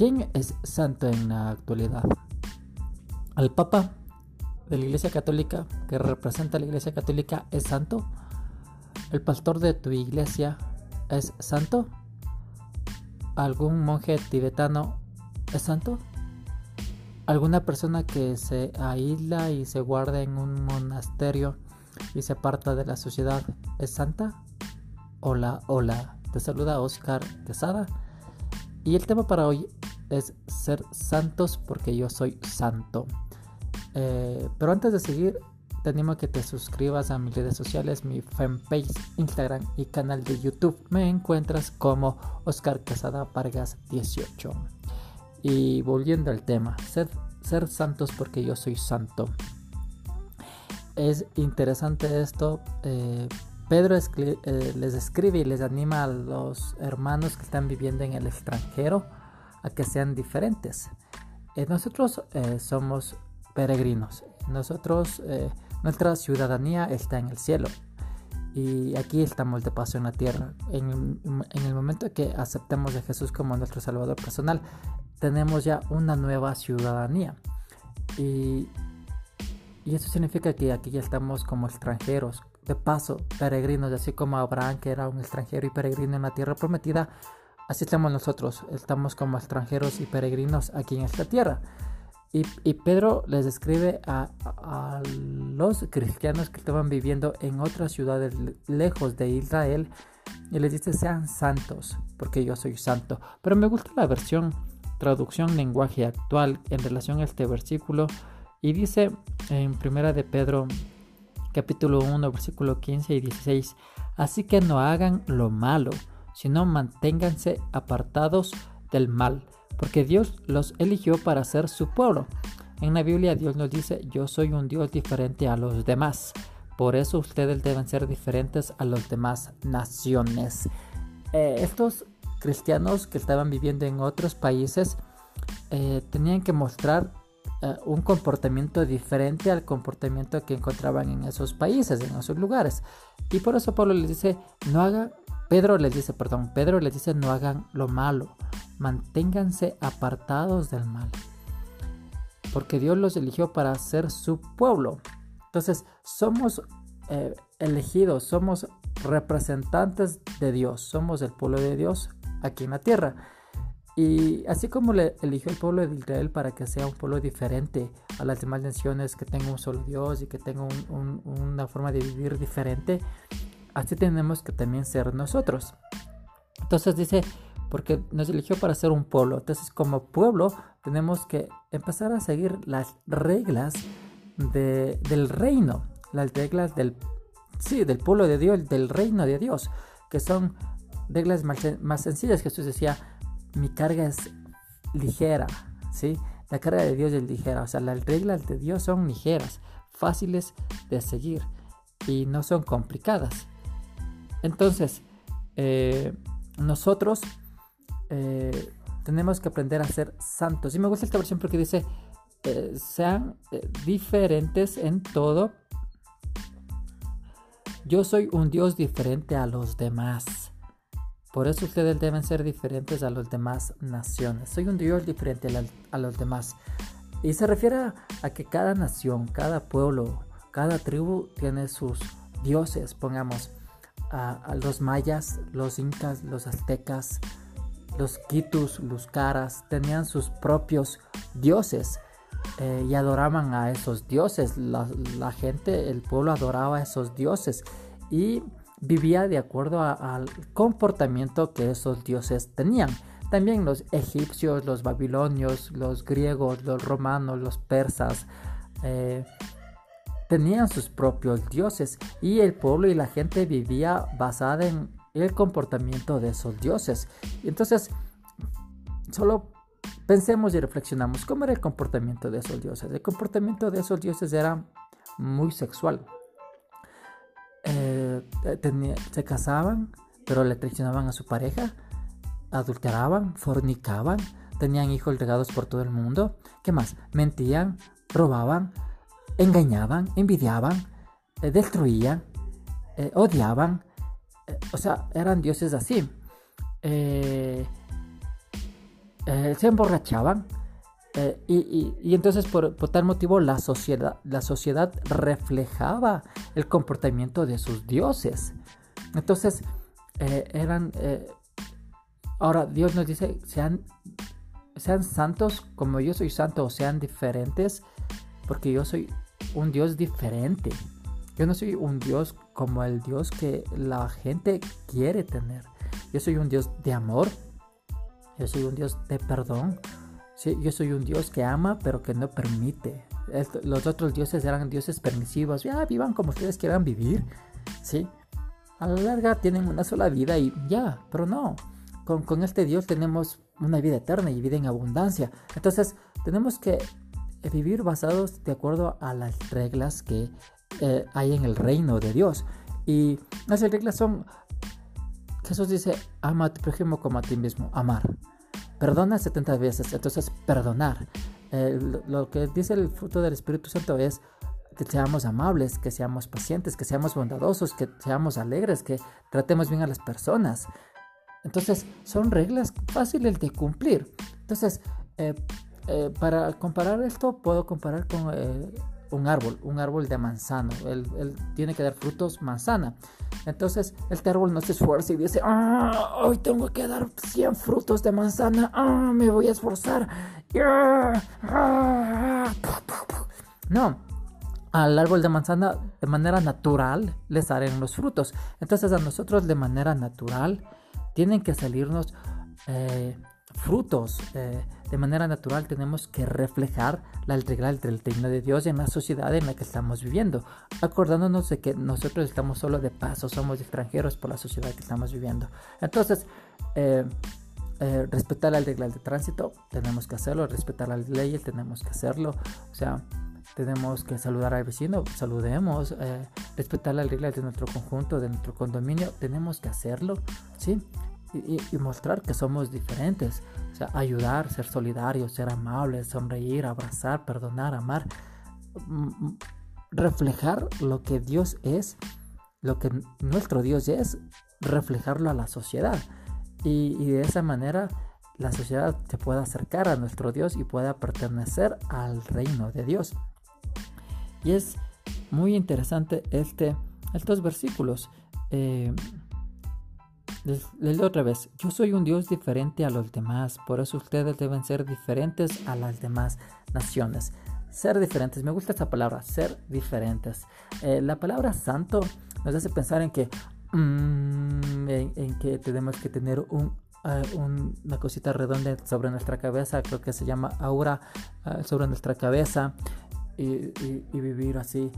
¿Quién es santo en la actualidad? ¿El Papa de la Iglesia Católica que representa a la Iglesia Católica es santo? ¿El pastor de tu iglesia es santo? ¿Algún monje tibetano es santo? ¿Alguna persona que se aísla y se guarda en un monasterio y se aparta de la sociedad es santa? Hola, hola, te saluda Oscar Quesada y el tema para hoy es ser santos porque yo soy santo. Eh, pero antes de seguir, te animo a que te suscribas a mis redes sociales, mi fanpage, Instagram y canal de YouTube. Me encuentras como Oscar Quesada Vargas 18. Y volviendo al tema, ser, ser santos porque yo soy santo. Es interesante esto. Eh, Pedro eh, les escribe y les anima a los hermanos que están viviendo en el extranjero a que sean diferentes. Eh, nosotros eh, somos peregrinos. Nosotros, nuestra ciudadanía está en el cielo. Y aquí estamos de paso en la tierra. En, el momento que aceptemos a Jesús como nuestro Salvador personal, tenemos ya una nueva ciudadanía. Y, y eso significa que aquí ya estamos como extranjeros, de paso, peregrinos, así como Abraham, que era un extranjero y peregrino en la tierra prometida, así estamos nosotros, estamos como extranjeros y peregrinos aquí en esta tierra. Y, Pedro les escribe a, a, los cristianos que estaban viviendo en otras ciudades lejos de Israel y les dice sean santos, porque yo soy santo. Pero me gusta la versión traducción lenguaje actual en relación a este versículo y dice en primera de Pedro capítulo 1, versículo 15 y 16. Así que no hagan lo malo, sino manténganse apartados del mal, porque Dios los eligió para ser su pueblo. En la Biblia Dios nos dice, yo soy un Dios diferente a los demás. Por eso ustedes deben ser diferentes a las demás naciones. Eh, estos cristianos que estaban viviendo en otros países eh, tenían que mostrar eh, un comportamiento diferente al comportamiento que encontraban en esos países, en esos lugares. Y por eso Pablo les dice, no hagan, Pedro les dice, perdón, Pedro les dice, no hagan lo malo, manténganse apartados del mal. Porque Dios los eligió para ser su pueblo. Entonces, somos eh, elegidos, somos representantes de Dios, somos el pueblo de Dios aquí en la tierra. Y así como le eligió el pueblo de Israel para que sea un pueblo diferente a las demás naciones, que tenga un solo Dios y que tenga una forma de vivir diferente, así tenemos que también ser nosotros. Entonces dice, porque nos eligió para ser un pueblo. Entonces como pueblo tenemos que empezar a seguir las reglas del reino, las reglas del, sí, del pueblo de Dios, del reino de Dios, que son reglas más, más sencillas. Jesús decía, mi carga es ligera, ¿sí? La carga de Dios es ligera, o sea, las reglas de Dios son ligeras, fáciles de seguir y no son complicadas. Entonces, eh, nosotros eh, tenemos que aprender a ser santos. Y me gusta esta versión porque dice, eh, sean diferentes en todo. Yo soy un Dios diferente a los demás. Por eso ustedes deben ser diferentes a las demás naciones. Soy un Dios diferente a, los demás. Y se refiere a, que cada nación, cada pueblo, cada tribu tiene sus dioses. Pongamos a, los mayas, los incas, los aztecas, los quitus, los caras, tenían sus propios dioses. Eh, y adoraban a esos dioses. La, la, gente, el pueblo adoraba a esos dioses. Y vivía de acuerdo al comportamiento que esos dioses tenían. También los egipcios, los babilonios, los griegos, los romanos, los persas eh, tenían sus propios dioses y el pueblo y la gente vivía basada en el comportamiento de esos dioses. Entonces, solo pensemos y reflexionamos cómo era el comportamiento de esos dioses. El comportamiento de esos dioses era muy sexual. Eh, se casaban, pero le traicionaban a su pareja, adulteraban, fornicaban, tenían hijos regados por todo el mundo. ¿Qué más? Mentían, robaban, engañaban, envidiaban, eh, destruían, eh, odiaban. o sea, eran dioses así. se emborrachaban. Eh, y, entonces por, tal motivo la sociedad, la sociedad reflejaba el comportamiento de sus dioses. Entonces eran... ahora Dios nos dice, sean, sean santos como yo soy santo, o sean diferentes, porque yo soy un Dios diferente. Yo no soy un Dios como el Dios que la gente quiere tener. Yo soy un Dios de amor. Yo soy un Dios de perdón. Yo soy un Dios que ama pero que no permite. los otros dioses eran dioses permisivos. Ya vivan como ustedes quieran vivir. Sí. A la larga tienen una sola vida y ya. Pero no. Con, con este Dios tenemos una vida eterna y vida en abundancia. Entonces tenemos que vivir basados de acuerdo a las reglas que eh, hay en el reino de Dios. Y esas reglas son, Jesús dice, ama a tu prójimo como a ti mismo, amar. Perdona 70 veces, entonces perdonar. lo que dice el fruto del Espíritu Santo es que seamos amables, que seamos pacientes, que seamos bondadosos, que seamos alegres, que tratemos bien a las personas. Entonces, son reglas fáciles de cumplir. Entonces, eh, eh, para comparar esto, puedo comparar con un árbol, un árbol de manzano. Él, tiene que dar frutos manzana. Entonces, este árbol no se esfuerza y dice, ah, hoy tengo que dar 100 frutos de manzana, ah, me voy a esforzar. No, al árbol de manzana de manera natural le salen los frutos. Entonces a nosotros de manera natural tienen que salirnos eh, frutos. Eh, de manera natural tenemos que reflejar la integral del reino de Dios en la sociedad en la que estamos viviendo, acordándonos de que nosotros estamos solo de paso, somos extranjeros por la sociedad que estamos viviendo. Entonces, eh, eh, respetar la regla de tránsito, tenemos que hacerlo, respetar las leyes, tenemos que hacerlo, o sea, tenemos que saludar al vecino, saludemos, respetar las reglas de nuestro conjunto, de nuestro condominio, tenemos que hacerlo, ¿sí? Y, mostrar que somos diferentes. O sea, ayudar, ser solidarios, ser amables, sonreír, abrazar, perdonar, amar. Reflejar lo que Dios es, lo que nuestro Dios es, reflejarlo a la sociedad. Y, y de esa manera la sociedad se pueda acercar a nuestro Dios y pueda pertenecer al reino de Dios. Y es muy interesante este, estos versículos. Eh, les, otra vez. Yo soy un Dios diferente a los demás, por eso ustedes deben ser diferentes a las demás naciones. Ser diferentes, me gusta esta palabra, ser diferentes. Eh, la palabra santo nos hace pensar en que, mm, en, que tenemos que tener un, eh, una cosita redonda sobre nuestra cabeza, creo que se llama aura eh, sobre nuestra cabeza y vivir así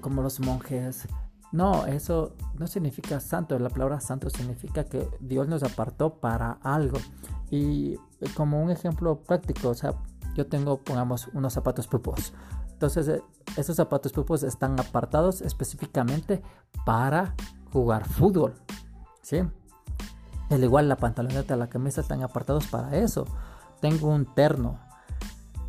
como los monjes. No, eso no significa santo. La palabra santo significa que Dios nos apartó para algo. Y como un ejemplo práctico, o sea, yo tengo, pongamos, unos zapatos pupos. Entonces, eh, esos zapatos pupos están apartados específicamente para jugar fútbol. ¿Sí? Al igual la pantaloneta, la camisa están apartados para eso. Tengo un terno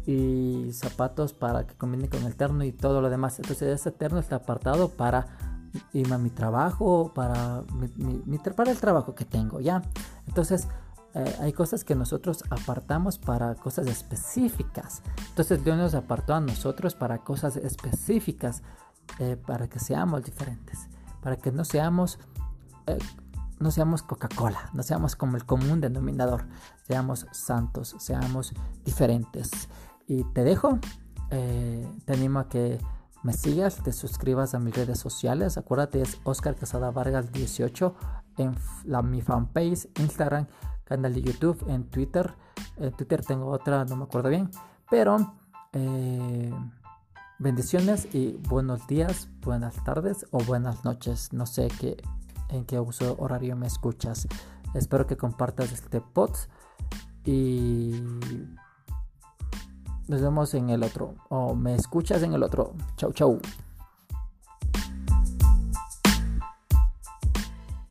y zapatos para que combine con el terno y todo lo demás. Entonces, ese terno está apartado para irme a mi trabajo, para, mi, para el trabajo que tengo, ¿ya? Entonces, eh, hay cosas que nosotros apartamos para cosas específicas. Entonces, Dios nos apartó a nosotros para cosas específicas, eh, para que seamos diferentes, para que no seamos... Eh, no seamos Coca-Cola, no seamos como el común denominador, seamos santos, seamos diferentes. Y te dejo, te animo a que me sigas, te suscribas a mis redes sociales. Acuérdate, es Oscar Casada Vargas 18 en la, mi fanpage, Instagram, canal de YouTube, en Twitter. En Twitter tengo otra, no me acuerdo bien. Pero eh, bendiciones y buenos días, buenas tardes o buenas noches. No sé qué, en qué uso horario me escuchas. Espero que compartas este pod y nos vemos en el otro. O me escuchas en el otro. Chau, chau.